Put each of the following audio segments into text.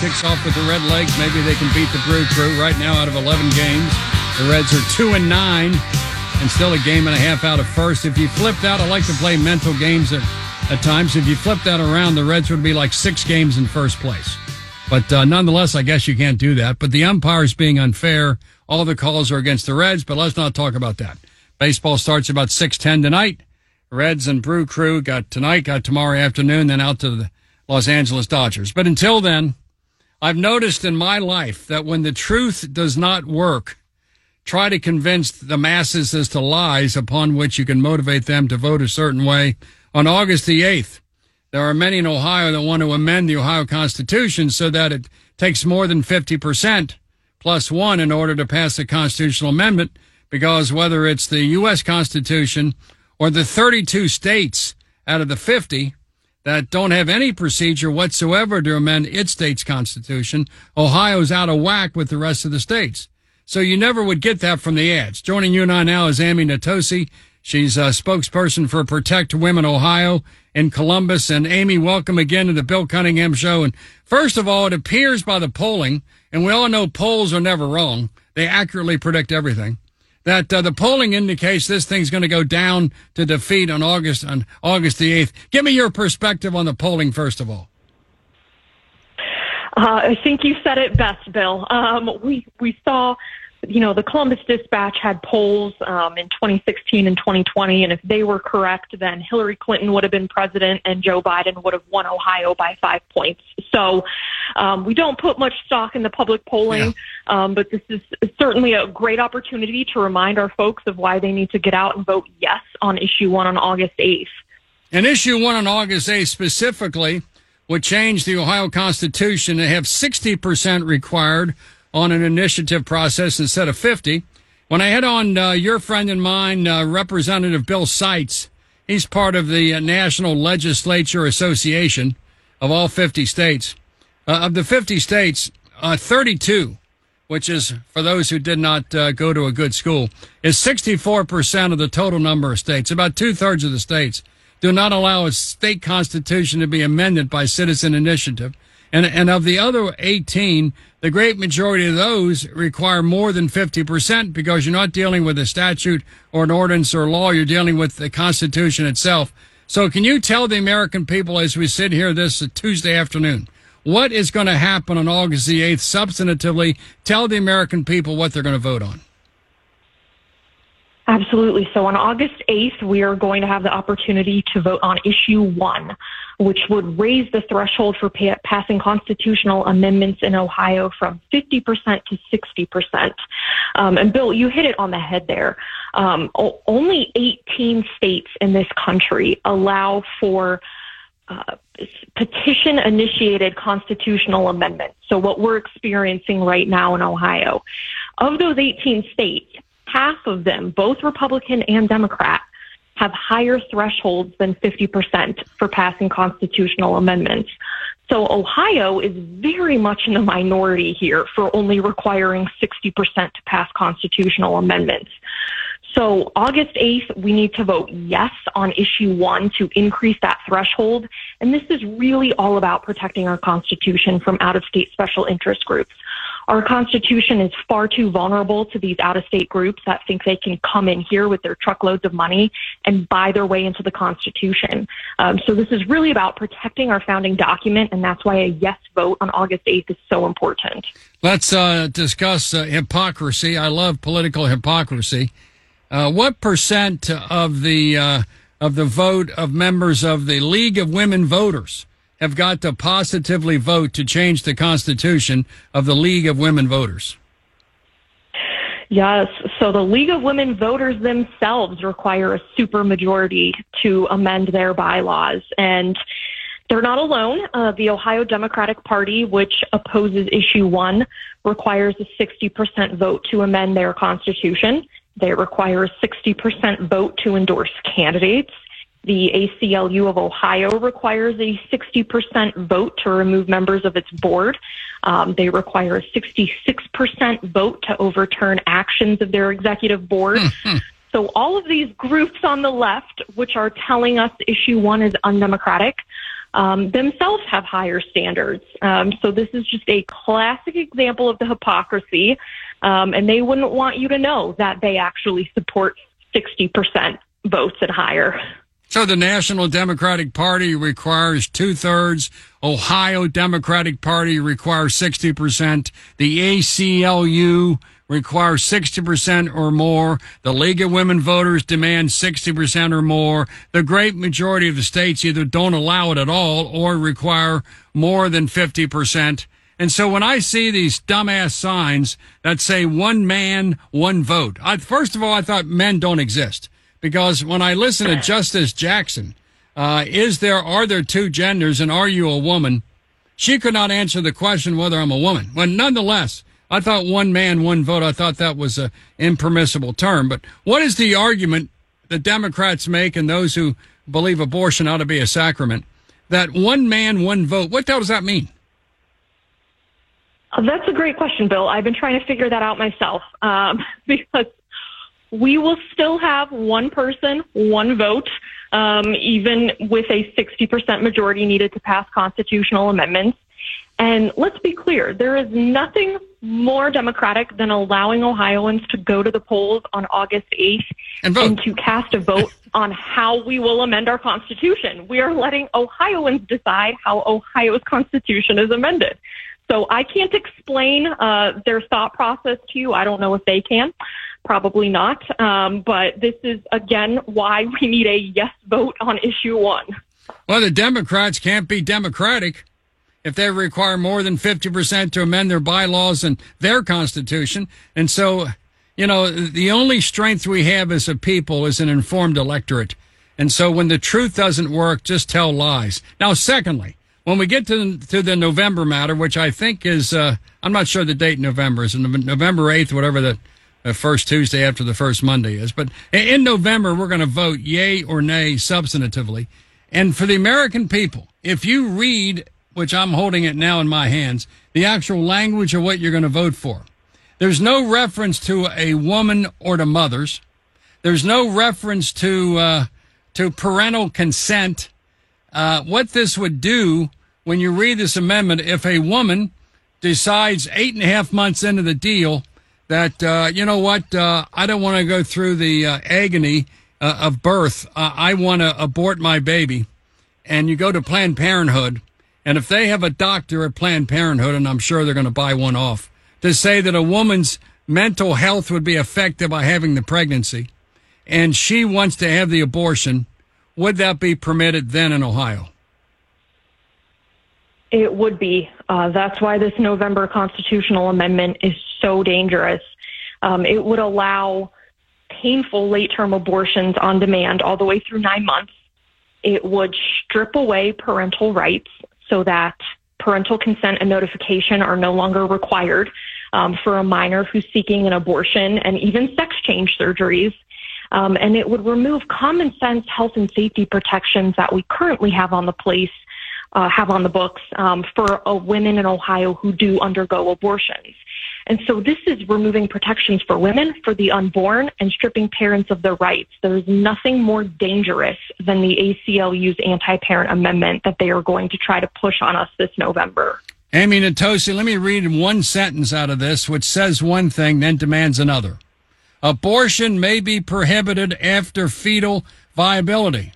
Kicks off with the Red Legs. Maybe they can beat the Brew Crew. Right now, out of 11 games, the Reds are two and nine, and still a game and a half out of first. If you flip that, I like to play mental games at, at times. If you flip that around, the Reds would be like six games in first place. But uh, nonetheless, I guess you can't do that. But the umpires being unfair. All the calls are against the Reds, but let's not talk about that. Baseball starts about 6:10 tonight. Reds and Brew Crew got tonight, got tomorrow afternoon, then out to the Los Angeles Dodgers. But until then, I've noticed in my life that when the truth does not work, try to convince the masses as to lies upon which you can motivate them to vote a certain way. On August the 8th, there are many in Ohio that want to amend the Ohio Constitution so that it takes more than 50% plus one in order to pass a constitutional amendment because whether it's the U.S. Constitution or the 32 states out of the 50 that don't have any procedure whatsoever to amend its state's constitution, Ohio's out of whack with the rest of the states. So you never would get that from the ads. Joining you and I now is Amy Natoce. She's a spokesperson for Protect Women Ohio in Columbus. And Amy, welcome again to the Bill Cunningham Show. And first of all, it appears by the polling, and we all know polls are never wrong. They accurately predict everything. That uh, the polling indicates this thing's going to go down to defeat on August on August the eighth. Give me your perspective on the polling first of all. Uh, I think you said it best, Bill. Um, we we saw, you know, the Columbus Dispatch had polls um, in 2016 and 2020, and if they were correct, then Hillary Clinton would have been president, and Joe Biden would have won Ohio by five points. So um, we don't put much stock in the public polling, yeah. um, but this is certainly a great opportunity to remind our folks of why they need to get out and vote yes on issue one on August 8th. And issue one on August 8th specifically would change the Ohio Constitution to have 60% required on an initiative process instead of 50. When I had on uh, your friend and mine, uh, Representative Bill Seitz, he's part of the uh, National Legislature Association of all 50 states. Uh, of the 50 states, uh, 32, which is for those who did not uh, go to a good school, is 64% of the total number of states, about two thirds of the states do not allow a state constitution to be amended by citizen initiative. And, and of the other 18, the great majority of those require more than 50% because you're not dealing with a statute or an ordinance or law. You're dealing with the Constitution itself. So can you tell the American people as we sit here this Tuesday afternoon, what is going to happen on August the 8th substantively? Tell the American people what they're going to vote on. Absolutely. So on August 8th, we are going to have the opportunity to vote on issue one, which would raise the threshold for passing constitutional amendments in Ohio from 50% to 60%. Um, and Bill, you hit it on the head there. Um, o- only 18 states in this country allow for uh, petition initiated constitutional amendments. So what we're experiencing right now in Ohio. Of those 18 states, half of them, both Republican and Democrat, have higher thresholds than 50% for passing constitutional amendments. So Ohio is very much in the minority here for only requiring 60% to pass constitutional amendments. So August 8th, we need to vote yes on issue one to increase that threshold. And this is really all about protecting our Constitution from out of state special interest groups. Our Constitution is far too vulnerable to these out of state groups that think they can come in here with their truckloads of money and buy their way into the Constitution. Um, so this is really about protecting our founding document, and that's why a yes vote on August 8th is so important. Let's uh, discuss uh, hypocrisy. I love political hypocrisy. Uh, what percent of the uh, of the vote of members of the League of Women Voters have got to positively vote to change the constitution of the League of Women Voters? Yes. So the League of Women Voters themselves require a supermajority to amend their bylaws. And They're not alone. Uh, the Ohio Democratic Party, which opposes issue one, requires a 60% vote to amend their constitution. They require a 60% vote to endorse candidates. The ACLU of Ohio requires a 60% vote to remove members of its board. Um, they require a 66% vote to overturn actions of their executive board. Hmm, so all of these groups on the left, which are telling us issue one is undemocratic, um, themselves have higher standards. Um, so this is just a classic example of the hypocrisy, um, and they wouldn't want you to know that they actually support 60% votes and higher. So the National Democratic Party requires two thirds. Ohio Democratic Party requires 60%. The ACLU requires 60% or more. The League of Women Voters demand 60% or more. The great majority of the states either don't allow it at all or require more than 50%. And so when I see these dumbass signs that say one man, one vote, I, first of all, I thought men don't exist because when I listen to Justice Jackson, uh, is there, are there two genders and are you a woman? She could not answer the question whether I'm a woman. But nonetheless, I thought one man, one vote. I thought that was an impermissible term. But what is the argument the Democrats make and those who believe abortion ought to be a sacrament that one man, one vote? What the hell does that mean? Uh, That's a great question, Bill. I've been trying to figure that out myself um, because we will still have one person, one vote, um, even with a 60% majority needed to pass constitutional amendments. And let's be clear, there is nothing more democratic than allowing Ohioans to go to the polls on August 8th And vote. to cast a vote on how we will amend our Constitution. We are letting Ohioans decide how Ohio's Constitution is amended. So I can't explain uh, their thought process to you. I don't know if they can. Probably not. Um, but this is, again, why we need a yes vote on issue one. Well, the Democrats can't be democratic if they require more than 50% to amend their bylaws and their constitution. And so, you know, the only strength we have as a people is an informed electorate. And so when the truth doesn't work, just tell lies. Now, secondly, when we get to, to the November matter, which I think is, uh, I'm not sure the date November is November 8th, whatever the uh, first Tuesday after the first Monday is. But in November, we're going to vote yay or nay substantively. And for the American people, if you read, which I'm holding it now in my hands, the actual language of what you're going to vote for, there's no reference to a woman or to mothers. There's no reference to uh, to parental consent. Uh, what this would do when you read this amendment, if a woman decides eight and a half months into the deal that uh, you know what, uh, I don't want to go through the uh, agony uh, of birth. Uh, I want to abort my baby, and you go to Planned Parenthood, and if they have a doctor at Planned Parenthood, and I'm sure they're going to buy one off, to say that a woman's mental health would be affected by having the pregnancy, and she wants to have the abortion, would that be permitted then in Ohio? It would be. Uh, that's why this November constitutional amendment is so dangerous. Um, it would allow painful late term abortions on demand all the way through nine months. It would strip away parental rights so that parental consent and notification are no longer required um, for a minor who's seeking an abortion and even sex change surgeries. Um, and it would remove common sense health and safety protections that we currently have on the place, uh, have on the books um, for uh, women in Ohio who do undergo abortions. And so this is removing protections for women, for the unborn, and stripping parents of their rights. There's nothing more dangerous than the ACLU's anti-parent amendment that they are going to try to push on us this November. Amy Natoce, let me read one sentence out of this, which says one thing, then demands another. Abortion may be prohibited after fetal viability.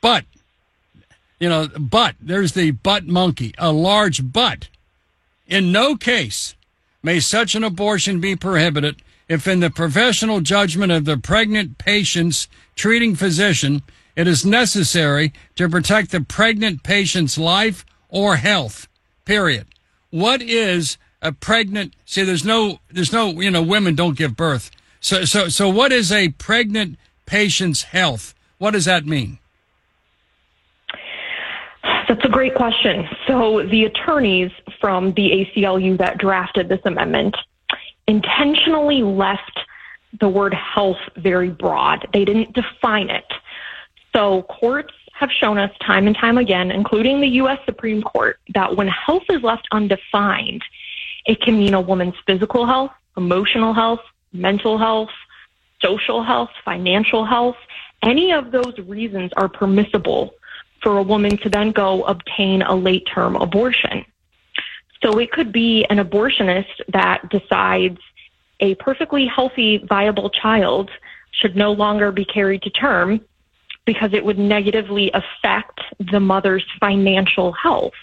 But, you know, but, there's the butt monkey, a large butt. In no case may such an abortion be prohibited if in the professional judgment of the pregnant patient's treating physician, it is necessary to protect the pregnant patient's life or health. Period. What is a pregnant? See, there's no, there's no, you know, women don't give birth. So, so, so what is a pregnant patient's health? What does that mean? That's a great question. So the attorneys from the ACLU that drafted this amendment intentionally left the word health very broad. They didn't define it. So courts have shown us time and time again, including the U.S. Supreme Court, that when health is left undefined, it can mean a woman's physical health, emotional health, mental health, social health, financial health. Any of those reasons are permissible for a woman to then go obtain a late term abortion. So it could be an abortionist that decides a perfectly healthy, viable child should no longer be carried to term because it would negatively affect the mother's financial health.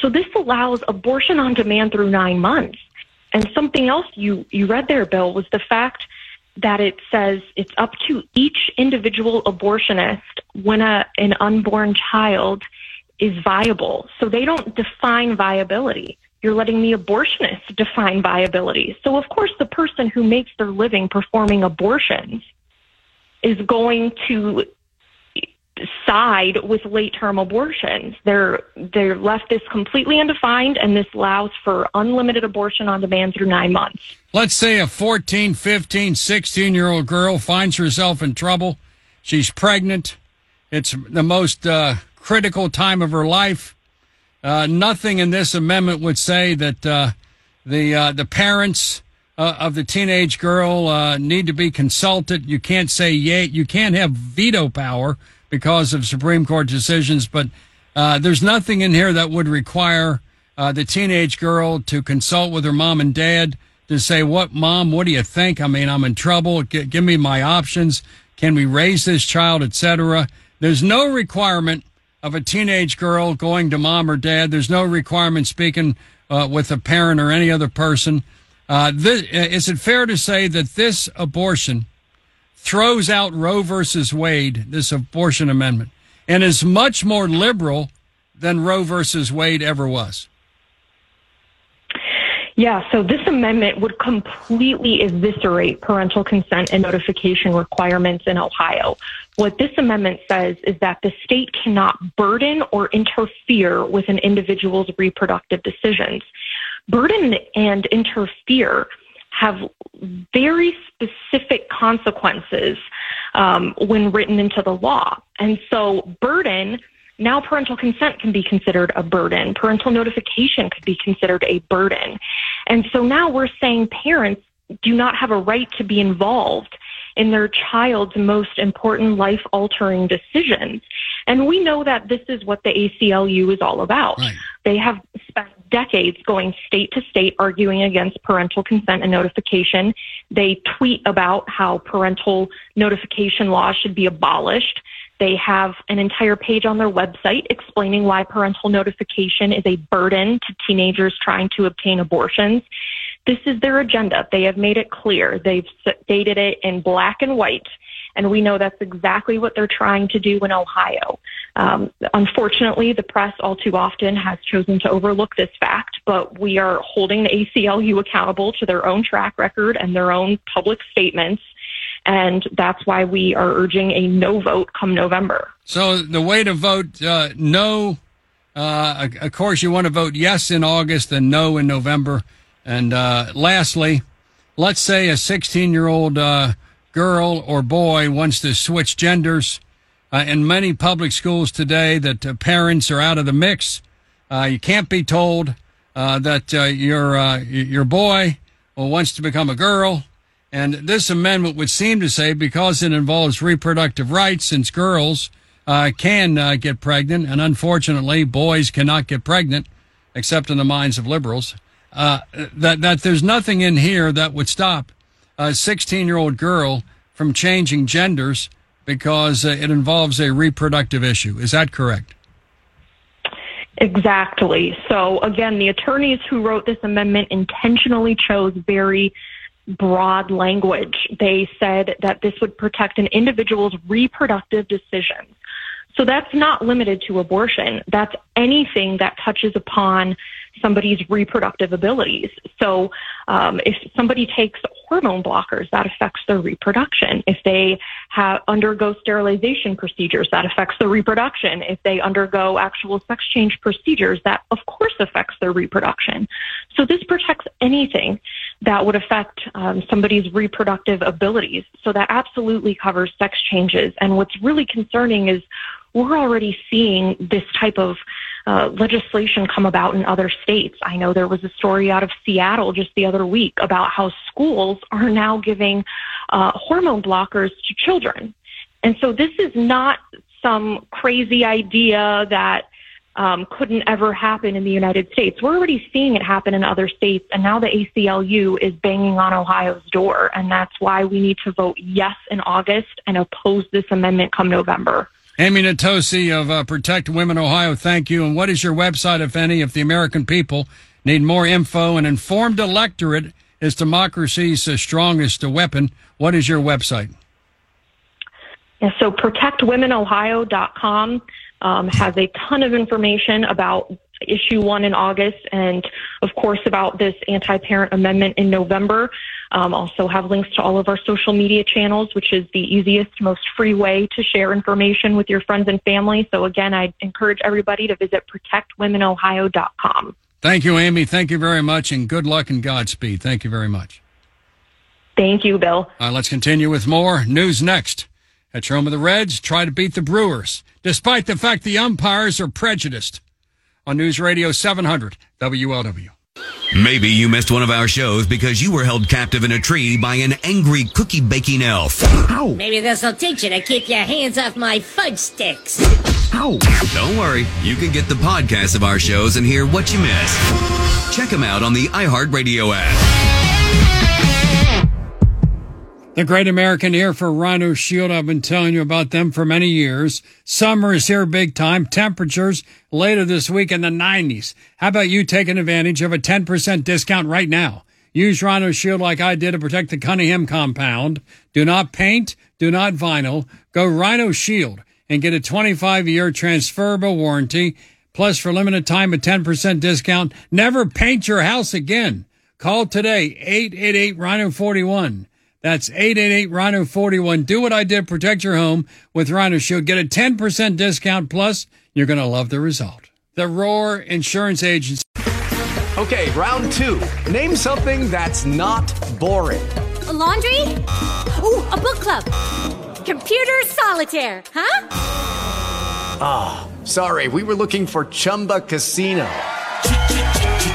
So this allows abortion on demand through nine months. And something else you, you read there, Bill, was the fact that it says it's up to each individual abortionist when a, an unborn child is viable. So they don't define viability. You're letting the abortionist define viability. So, of course, the person who makes their living performing abortions is going to side with late term abortions. They're they're left this completely undefined and this allows for unlimited abortion on demand through 9 months. Let's say a 14, 15, 16 year old girl finds herself in trouble. She's pregnant. It's the most uh, critical time of her life. Uh, nothing in this amendment would say that uh, the uh, the parents uh, of the teenage girl uh, need to be consulted. You can't say yay. You can't have veto power because of Supreme Court decisions, but uh, there's nothing in here that would require uh, the teenage girl to consult with her mom and dad to say, "What, mom? What do you think? I mean, I'm in trouble. G- give me my options. Can we raise this child, etc." There's no requirement of a teenage girl going to mom or dad. There's no requirement speaking uh, with a parent or any other person. Uh, this, is it fair to say that this abortion throws out Roe versus Wade, this abortion amendment, and is much more liberal than Roe versus Wade ever was. Yeah, so this amendment would completely eviscerate parental consent and notification requirements in Ohio. What this amendment says is that the state cannot burden or interfere with an individual's reproductive decisions. Burden and interfere have very specific consequences um, when written into the law. And so, burden, now parental consent can be considered a burden, parental notification could be considered a burden. And so now we're saying parents do not have a right to be involved in their child's most important life altering decisions. And we know that this is what the ACLU is all about. Right. They have decades going state to state arguing against parental consent and notification. They tweet about how parental notification laws should be abolished. They have an entire page on their website explaining why parental notification is a burden to teenagers trying to obtain abortions. This is their agenda. They have made it clear. They've stated it in black and white. And we know that's exactly what they're trying to do in Ohio. Um, unfortunately, the press all too often has chosen to overlook this fact, but we are holding the ACLU accountable to their own track record and their own public statements. And that's why we are urging a no vote come November. So the way to vote uh, no, uh, of course, you want to vote yes in August and no in November. And uh, lastly, let's say a 16 year old uh, girl or boy wants to switch genders. Uh, in many public schools today, that uh, parents are out of the mix. Uh, you can't be told uh, that uh, your uh, your boy wants to become a girl. And this amendment would seem to say because it involves reproductive rights, since girls can get pregnant, and unfortunately, boys cannot get pregnant, except in the minds of liberals. that that there's nothing in here that would stop a 16 year old girl from changing genders because uh, it involves a reproductive issue. Is that correct? Exactly. So, again, the attorneys who wrote this amendment intentionally chose very broad language. They said that this would protect an individual's reproductive decisions. So that's not limited to abortion. That's anything that touches upon somebody's reproductive abilities. So um, if somebody takes hormone blockers, that affects their reproduction. If they have undergo sterilization procedures, that affects their reproduction. If they undergo actual sex change procedures, that of course affects their reproduction. So this protects anything that would affect um, somebody's reproductive abilities. So that absolutely covers sex changes. And what's really concerning is we're already seeing this type of uh, legislation come about in other states. I know there was a story out of Seattle just the other week about how schools are now giving uh, hormone blockers to children. And so this is not some crazy idea that um, couldn't ever happen in the United States. We're already seeing it happen in other states, and now the ACLU is banging on Ohio's door, and that's why we need to vote yes in August and oppose this amendment come November. Amy Natoce of uh, Protect Women Ohio, thank you. And what is your website, if any, if the American people need more info? An informed electorate is democracy's uh, strongest weapon. What is your website? Yeah, so protectwomenohio.com um, has a ton of information about issue one in August and, of course, about this anti parent amendment in November. Um, also have links to all of our social media channels, which is the easiest, most free way to share information with your friends and family. So again, I encourage everybody to visit protectwomenohio.com. Thank you, Amy. Thank you very much, and good luck and Godspeed. Thank you very much. Thank you, Bill. All right, let's continue with more news next. At home of the Reds, try to beat the Brewers, despite the fact the umpires are prejudiced. On News Radio 700 WLW. Maybe you missed one of our shows because you were held captive in a tree by an angry cookie baking elf. Ow. Maybe this'll teach you to keep your hands off my fudge sticks. Ow. Don't worry, you can get the podcast of our shows and hear what you missed. Check them out on the iHeartRadio app. The Great American Ear for Rhino Shield. I've been telling you about them for many years. Summer is here big time. Temperatures later this week in the 90s. How about you taking advantage of a 10% discount right now? Use Rhino Shield like I did to protect the Cunningham compound. Do not paint. Do not vinyl. Go Rhino Shield and get a 25 year transferable warranty. Plus for limited time, a 10% discount. Never paint your house again. Call today, 888 Rhino 41. That's 888 Rhino 41. Do what I did. Protect your home with Rhino Shield. Get a 10% discount. Plus, you're going to love the result. The Roar Insurance Agency. Okay, round two. Name something that's not boring. A laundry? Ooh, a book club. Computer solitaire, huh? Ah, oh, sorry. We were looking for Chumba Casino.